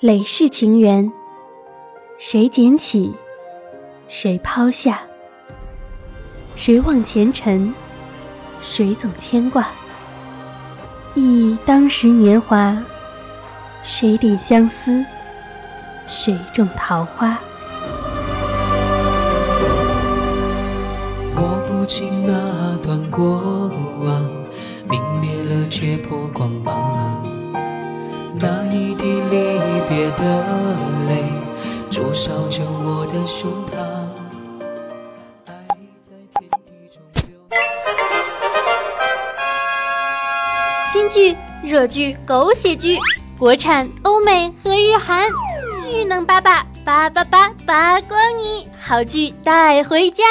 累世情缘，谁捡起，谁抛下？谁望前尘，谁总牵挂？忆当时年华，谁点相思，谁种桃花？握不紧那段过往，泯灭了结破光芒。那一滴离别的泪，灼烧着我的胸膛。爱在天地中流。新剧、热剧、狗血剧，国产、欧美和日韩，剧能八八八八八八光你，好剧带回家。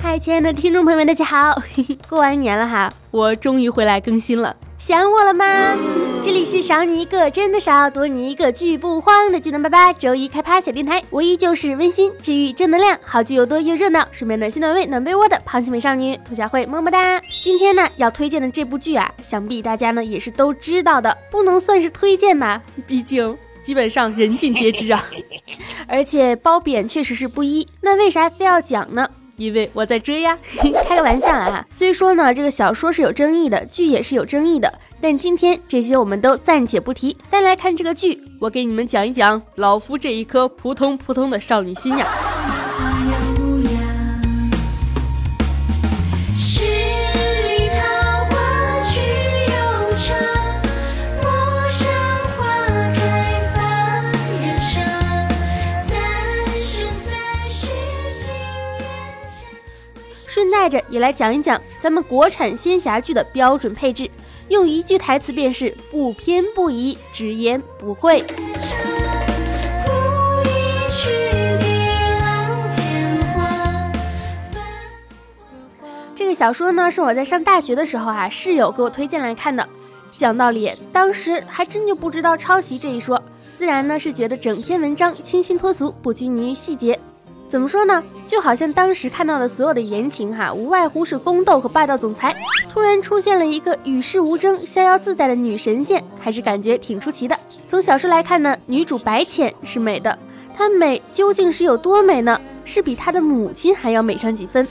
嗨，亲爱的听众朋友们，大家好！过完年了哈，我终于回来更新了，想我了吗？这里是少你一个真的少，多你一个剧不慌的剧能爸爸周一开趴小电台，我依旧是温馨治愈正能量，好剧又多又热闹，顺便暖心暖胃暖被窝的螃蟹美少女兔小慧，么么哒！今天呢要推荐的这部剧啊，想必大家呢也是都知道的，不能算是推荐吧，毕竟基本上人尽皆知啊，而且褒贬确实是不一，那为啥非要讲呢？因为我在追呀，开个玩笑啊！虽说呢，这个小说是有争议的，剧也是有争议的，但今天这些我们都暂且不提，再来看这个剧，我给你们讲一讲老夫这一颗扑通扑通的少女心呀。顺带着也来讲一讲咱们国产仙侠剧的标准配置，用一句台词便是不偏不倚，直言不讳。这个小说呢，是我在上大学的时候啊，室友给我推荐来看的。讲道理，当时还真就不知道抄袭这一说，自然呢是觉得整篇文章清新脱俗，不拘泥于细节。怎么说呢？就好像当时看到的所有的言情哈，无外乎是宫斗和霸道总裁，突然出现了一个与世无争、逍遥自在的女神仙，还是感觉挺出奇的。从小说来看呢，女主白浅是美的，她美究竟是有多美呢？是比她的母亲还要美上几分。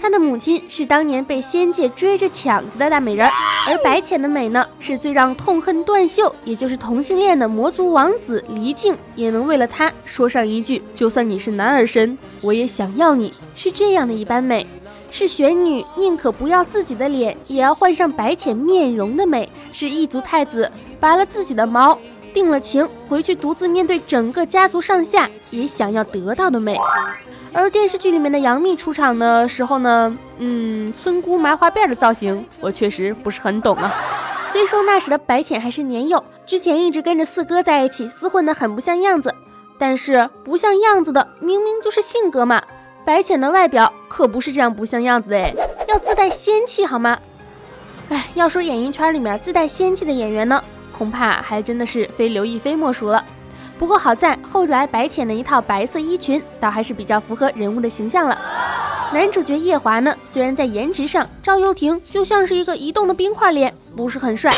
她的母亲是当年被仙界追着抢着的大美人，而白浅的美呢，是最让痛恨断袖，也就是同性恋的魔族王子黎靖也能为了他说上一句：“就算你是男儿身，我也想要你。”是这样的一般美，是玄女宁可不要自己的脸，也要换上白浅面容的美，是异族太子拔了自己的毛。定了情，回去独自面对整个家族上下，也想要得到的美。而电视剧里面的杨幂出场的时候呢，嗯，村姑麻花辫的造型，我确实不是很懂啊。虽说那时的白浅还是年幼，之前一直跟着四哥在一起，厮混的很不像样子。但是不像样子的，明明就是性格嘛。白浅的外表可不是这样不像样子的哎，要自带仙气好吗？哎，要说演艺圈里面自带仙气的演员呢，恐怕还真的是非刘亦菲莫属了。不过好在后来白浅的一套白色衣裙，倒还是比较符合人物的形象了。男主角夜华呢，虽然在颜值上赵又廷就像是一个移动的冰块脸，不是很帅，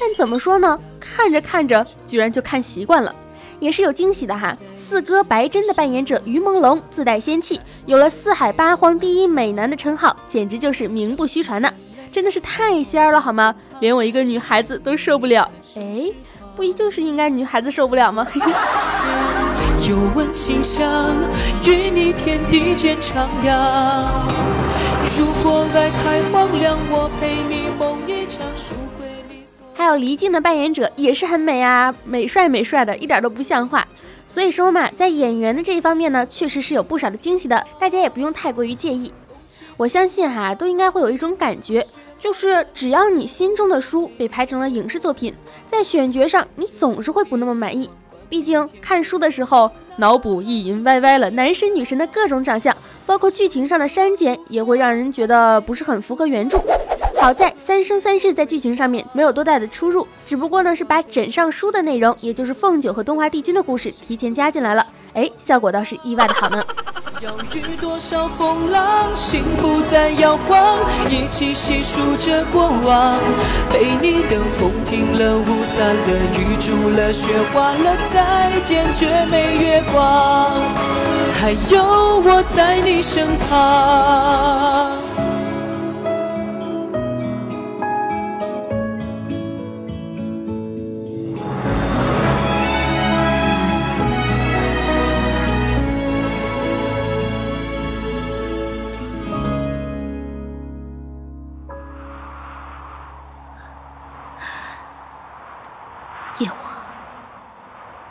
但怎么说呢？看着看着，居然就看习惯了，也是有惊喜的哈。四哥白真的扮演者于朦胧自带仙气，有了四海八荒第一美男的称号，简直就是名不虚传呢。真的是太仙儿了好吗？连我一个女孩子都受不了。哎，不依旧是应该女孩子受不了吗？香，与你天地间徜徉。如果爱太荒凉，我陪你梦一场。还有黎静的扮演者也是很美啊，美帅美帅的，一点都不像话。所以说嘛，在演员的这一方面呢，确实是有不少的惊喜的，大家也不用太过于介意。我相信哈，都应该会有一种感觉，就是只要你心中的书被拍成了影视作品，在选角上你总是会不那么满意。毕竟看书的时候，脑补意淫歪歪了男神女神的各种长相，包括剧情上的删减，也会让人觉得不是很符合原著。好在《三生三世》在剧情上面没有多大的出入，只不过呢是把枕上书的内容，也就是凤九和东华帝君的故事提前加进来了，哎，效果倒是意外的好呢。要遇多少风浪，心不再摇晃，一起细数着过往。陪你等风停了，雾散了，雨住了，雪化了，再见绝美月光，还有我在你身旁。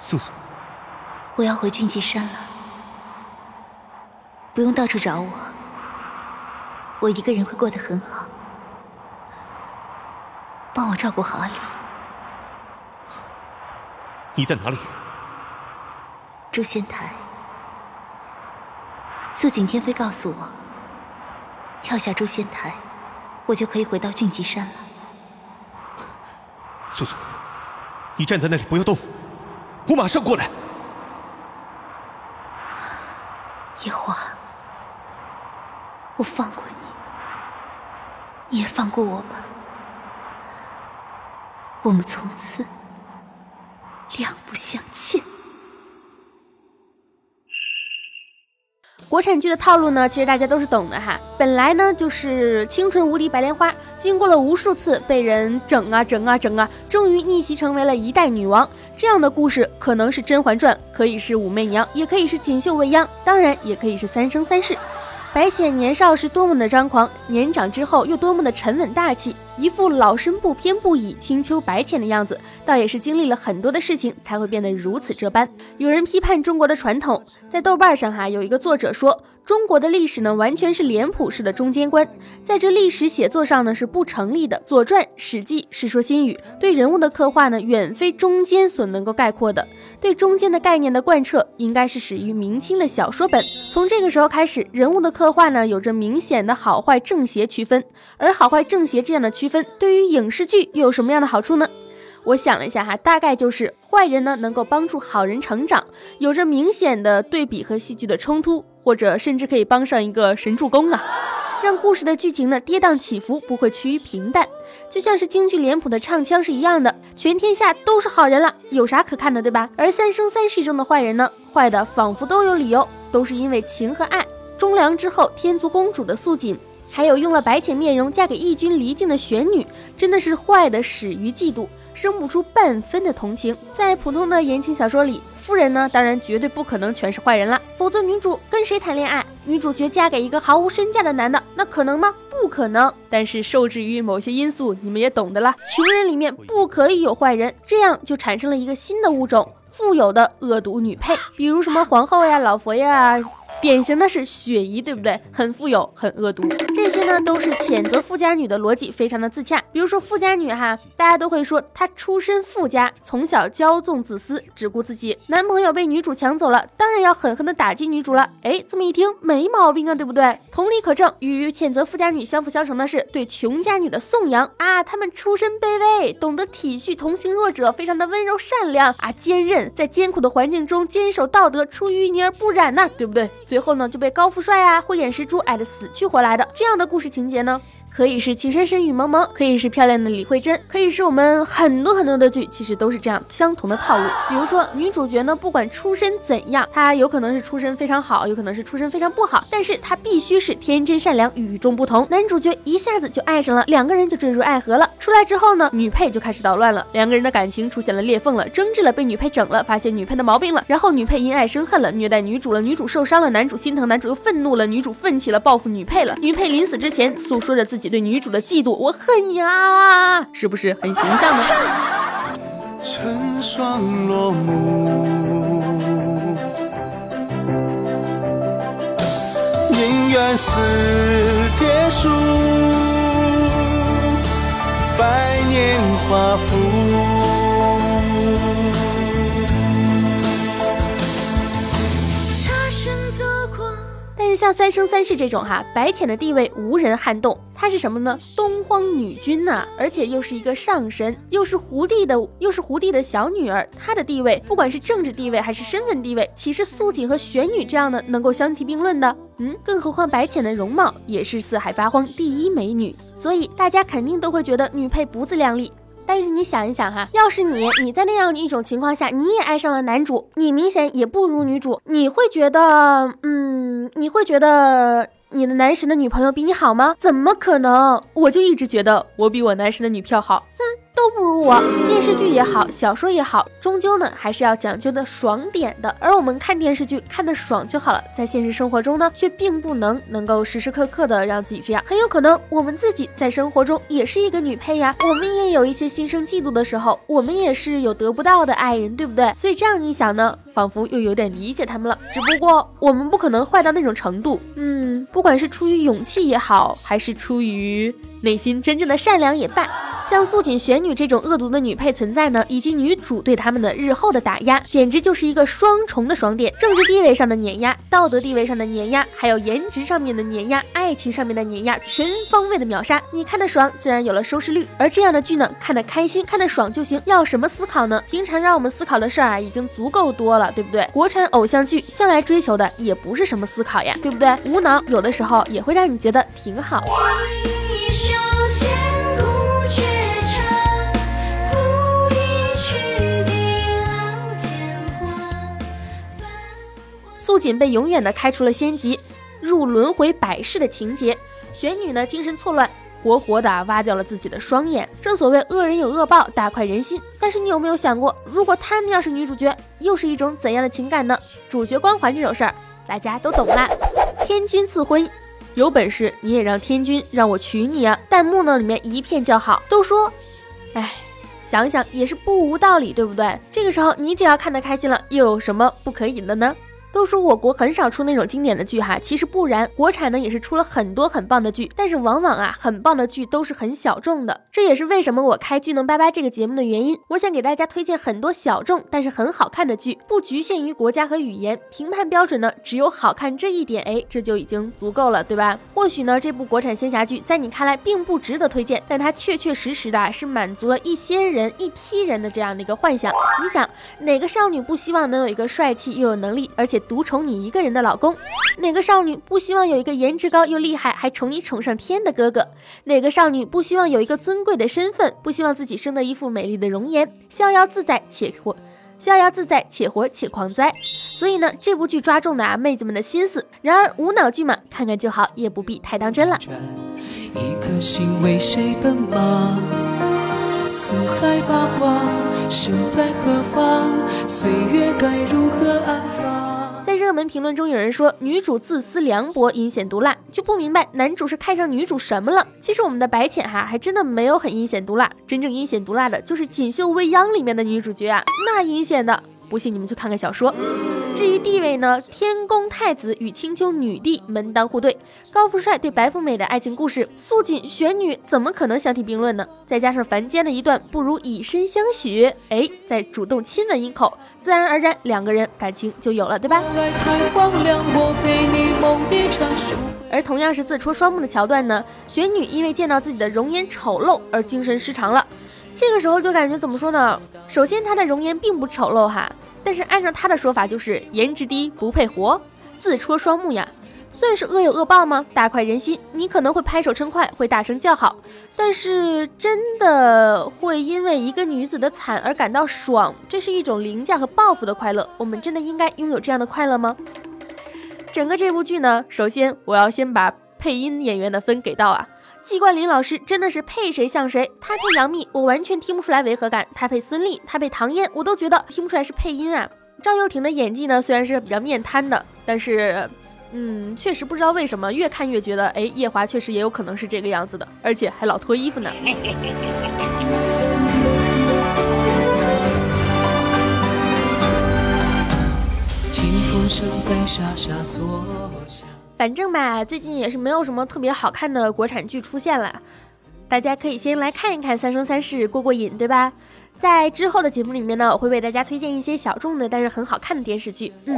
素素，我要回俊极山了，不用到处找我，我一个人会过得很好。帮我照顾好阿离。你在哪里？诛仙台。素锦天妃告诉我，跳下诛仙台，我就可以回到俊极山了。素素，你站在那里不要动，我马上过来。夜华，我放过你，你也放过我吧。我们从此两不相欠。国产剧的套路呢，其实大家都是懂的哈。本来呢就是清纯无敌白莲花，经过了无数次被人整啊整啊整啊，终于逆袭成为了一代女王。这样的故事可能是《甄嬛传》，可以是武媚娘，也可以是锦绣未央，当然也可以是三生三世。白浅年少时多么的张狂，年长之后又多么的沉稳大气，一副老身不偏不倚、清秋白浅的样子，倒也是经历了很多的事情才会变得如此这般。有人批判中国的传统，在豆瓣上哈有一个作者说。中国的历史呢，完全是脸谱式的中间观，在这历史写作上呢是不成立的。《左传》《史记》《世说新语》对人物的刻画呢，远非中间所能够概括的。对中间的概念的贯彻，应该是始于明清的小说本。从这个时候开始，人物的刻画呢，有着明显的好坏正邪区分。而好坏正邪这样的区分，对于影视剧又有什么样的好处呢？我想了一下哈，大概就是坏人呢能够帮助好人成长，有着明显的对比和戏剧的冲突，或者甚至可以帮上一个神助攻啊，让故事的剧情呢跌宕起伏，不会趋于平淡，就像是京剧脸谱的唱腔是一样的，全天下都是好人了，有啥可看的，对吧？而《三生三世》中的坏人呢，坏的仿佛都有理由，都是因为情和爱。忠良之后，天族公主的素锦，还有用了白浅面容嫁给义军离境的玄女，真的是坏的始于嫉妒。生不出半分的同情。在普通的言情小说里，夫人呢，当然绝对不可能全是坏人了，否则女主跟谁谈恋爱？女主角嫁给一个毫无身价的男的，那可能吗？不可能。但是受制于某些因素，你们也懂的啦。穷人里面不可以有坏人，这样就产生了一个新的物种——富有的恶毒女配，比如什么皇后呀、老佛爷啊。典型的是雪姨，对不对？很富有，很恶毒。这些呢，都是谴责富家女的逻辑，非常的自洽。比如说富家女哈，大家都会说她出身富家，从小骄纵自私，只顾自己。男朋友被女主抢走了，当然要狠狠的打击女主了。哎，这么一听没毛病啊，对不对？同理可证，与谴责富家女相辅相成的是对穷家女的颂扬啊，她们出身卑微，懂得体恤同行弱者，非常的温柔善良啊，坚韧，在艰苦的环境中坚守道德，出淤泥而不染呐，对不对？最后呢，就被高富帅啊、慧眼识珠爱的死去活来的。这样的故故事情节呢，可以是情深深雨蒙蒙，可以是漂亮的李慧珍，可以是我们很多很多的剧，其实都是这样相同的套路。比如说女主角呢，不管出身怎样，她有可能是出身非常好，有可能是出身非常不好，但是她必须是天真善良、与众不同。男主角一下子就爱上了，两个人就坠入爱河了。出来之后呢，女配就开始捣乱了，两个人的感情出现了裂缝了，争执了，被女配整了，发现女配的毛病了，然后女配因爱生恨了，虐待女主了，女主受伤了，男主心疼，男主又愤怒了，女主奋起了报复女配了。女配临死之前诉说着自己对女主的嫉妒，我恨你啊，是不是很形象呢？成双落幕，宁愿死铁树，百年华服。像《三生三世》这种哈，白浅的地位无人撼动。她是什么呢？东荒女君呐、而且又是一个上神，又是胡帝的，又是胡帝的小女儿。她的地位，不管是政治地位还是身份地位，岂是素锦和玄女这样的能够相提并论的？嗯，更何况白浅的容貌也是四海八荒第一美女，所以大家肯定都会觉得女配不自量力。但是你想一想哈，要是你你在那样一种情况下，你也爱上了男主，你明显也不如女主，你会觉得，嗯，你会觉得你的男神的女朋友比你好吗？怎么可能？我就一直觉得我比我男神的女票好，哼，都不如我。电视剧也好，小说也好，终究呢还是要讲究的爽点的。而我们看电视剧看的爽就好了，在现实生活中呢，却并不能能够时时刻刻的让自己这样。很有可能我们自己在生活中也是一个女配呀，我们也有一些心生嫉妒的时候，我们也是有得不到的爱人，对不对？所以这样一想呢，仿佛又有点理解他们了。只不过我们不可能坏到那种程度，嗯，不管是出于勇气也好，还是出于内心真正的善良也罢，像素锦、玄女这种恶毒的女配存在呢，以及女主对他们的日后的打压，简直就是一个双重的爽点：政治地位上的碾压，道德地位上的碾压，还有颜值上面的碾压，爱情上面的碾压，全方位的秒杀。你看得爽，自然有了收视率。而这样的剧呢，看得开心，看得爽就行，要什么思考呢？平常让我们思考的事儿啊，已经足够多了，对不对？国产偶像剧向来追求的也不是什么思考呀，对不对？无脑有的时候也会让你觉得挺好。素锦被永远的开除了仙籍，入轮回百世的情节。玄女呢，精神错乱，活活的挖掉了自己的双眼。正所谓恶人有恶报，大快人心。但是你有没有想过，如果他们要是女主角，又是一种怎样的情感呢？主角光环这种事儿，大家都懂啦。天君赐婚，有本事你也让天君让我娶你啊！弹幕呢里面一片叫好，都说，哎。想想也是不无道理，对不对？这个时候你只要看得开心了，又有什么不可以的呢？都说我国很少出那种经典的剧哈，其实不然，国产呢也是出了很多很棒的剧，但是往往啊很棒的剧都是很小众的，这也是为什么我开剧能拜拜这个节目的原因。我想给大家推荐很多小众但是很好看的剧，不局限于国家和语言，评判标准呢只有好看这一点，哎，这就已经足够了，对吧？或许呢这部国产仙侠剧在你看来并不值得推荐，但它确确实实的啊是满足了一些人一批人的这样的一个幻想。你想哪个少女不希望能有一个帅气又有能力，而且独宠你一个人的老公？哪个少女不希望有一个颜值高又厉害，还宠你宠上天的哥哥？哪个少女不希望有一个尊贵的身份，不希望自己生得一副美丽的容颜，逍遥自在且活，逍遥自在且活且狂哉？所以呢，这部剧抓中的啊妹子们的心思。然而无脑剧嘛，看看就好，也不必太当真了。一颗心为谁奔忙？四海八荒，身在何方？岁月该如何安放？热门评论中，有人说女主自私凉薄、阴险毒辣，就不明白男主是看上女主什么了。其实我们的白浅哈还真的没有很阴险毒辣，真正阴险毒辣的就是《锦绣未央》里面的女主角啊，那阴险的，不信你们去看看小说。至于地位呢，天宫太子与青丘女帝门当户对，高富帅对白富美的爱情故事，素锦玄女怎么可能相提并论呢？再加上凡间的一段不如以身相许，哎，再主动亲吻一口，自然而然两个人感情就有了，对吧？而同样是自戳双目的桥段呢，玄女因为见到自己的容颜丑陋而精神失常了。这个时候就感觉怎么说呢？首先她的容颜并不丑陋哈，但是按照她的说法就是颜值低不配活，自戳双目呀，算是恶有恶报吗？大快人心，你可能会拍手称快，会大声叫好，但是真的会因为一个女子的惨而感到爽，这是一种凌驾和报复的快乐。我们真的应该拥有这样的快乐吗？整个这部剧呢，首先我要先把配音演员的分给到啊。季冠霖老师真的是配谁像谁，他配杨幂，我完全听不出来违和感；他配孙俪，他配唐嫣，我都觉得听不出来是配音啊。赵又廷的演技呢，虽然是比较面瘫的，但是，嗯，确实不知道为什么越看越觉得，哎，夜华确实也有可能是这个样子的，而且还老脱衣服呢。清风声在沙沙作响。反正吧，最近也是没有什么特别好看的国产剧出现了，大家可以先来看一看《三生三世》过过瘾，对吧？在之后的节目里面呢，我会为大家推荐一些小众的但是很好看的电视剧。嗯，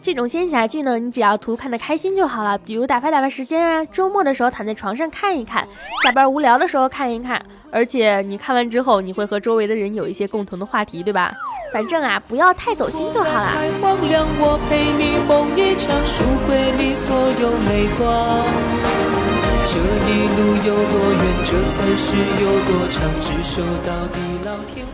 这种仙侠剧呢，你只要图看的开心就好了，比如打发打发时间啊，周末的时候躺在床上看一看，下班无聊的时候看一看。而且你看完之后，你会和周围的人有一些共同的话题，对吧？反正啊，不要太走心就好了。太荒凉，我陪你梦一场，赎回你所有泪光。这一路有多远，这三世有多长，执手到地老天荒。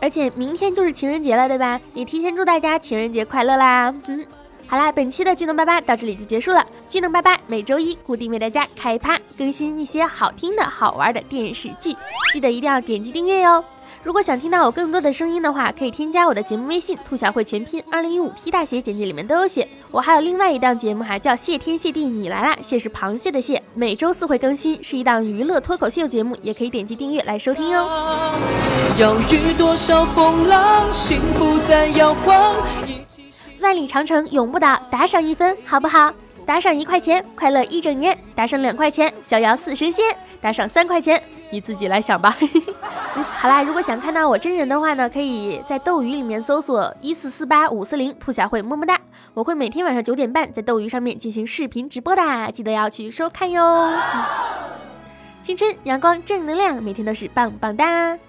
而且明天就是情人节了，对吧？也提前祝大家情人节快乐啦！嗯，好啦，本期的巨能八八到这里就结束了。巨能八八每周一固定为大家开趴，更新一些好听的好玩的电视剧，记得一定要点击订阅哟。如果想听到我更多的声音的话，可以添加我的节目微信“兔小慧全拼二零一五 T 大写”，简介里面都有写。我还有另外一档节目哈，叫“谢天谢地你来啦”，谢是螃蟹的蟹，每周四会更新，是一档娱乐脱口秀节目，也可以点击订阅来收听哦。要遇多少风浪，心不再摇晃。万里长城永不倒，打赏一分好不好？打赏一块钱，快乐一整年；打赏两块钱，逍遥似神仙；打赏三块钱，你自己来想吧。嗯好啦，如果想看到我真人的话呢，可以在斗鱼里面搜索一四四八五四零兔小慧么么哒，我会每天晚上九点半在斗鱼上面进行视频直播的，记得要去收看哟。嗯 青春阳光正能量，每天都是棒棒哒。年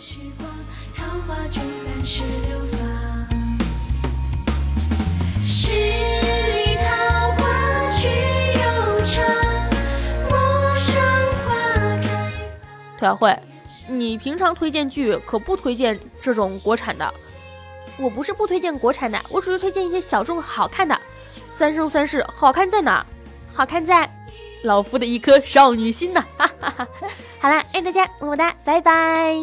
时光，桃花小慧，你平常推荐剧可不推荐这种国产的。我不是不推荐国产的，我只是推荐一些小众好看的。《三生三世》好看在哪？好看在老夫的一颗少女心呐！哈哈哈。好啦，爱大家，么么哒，拜拜。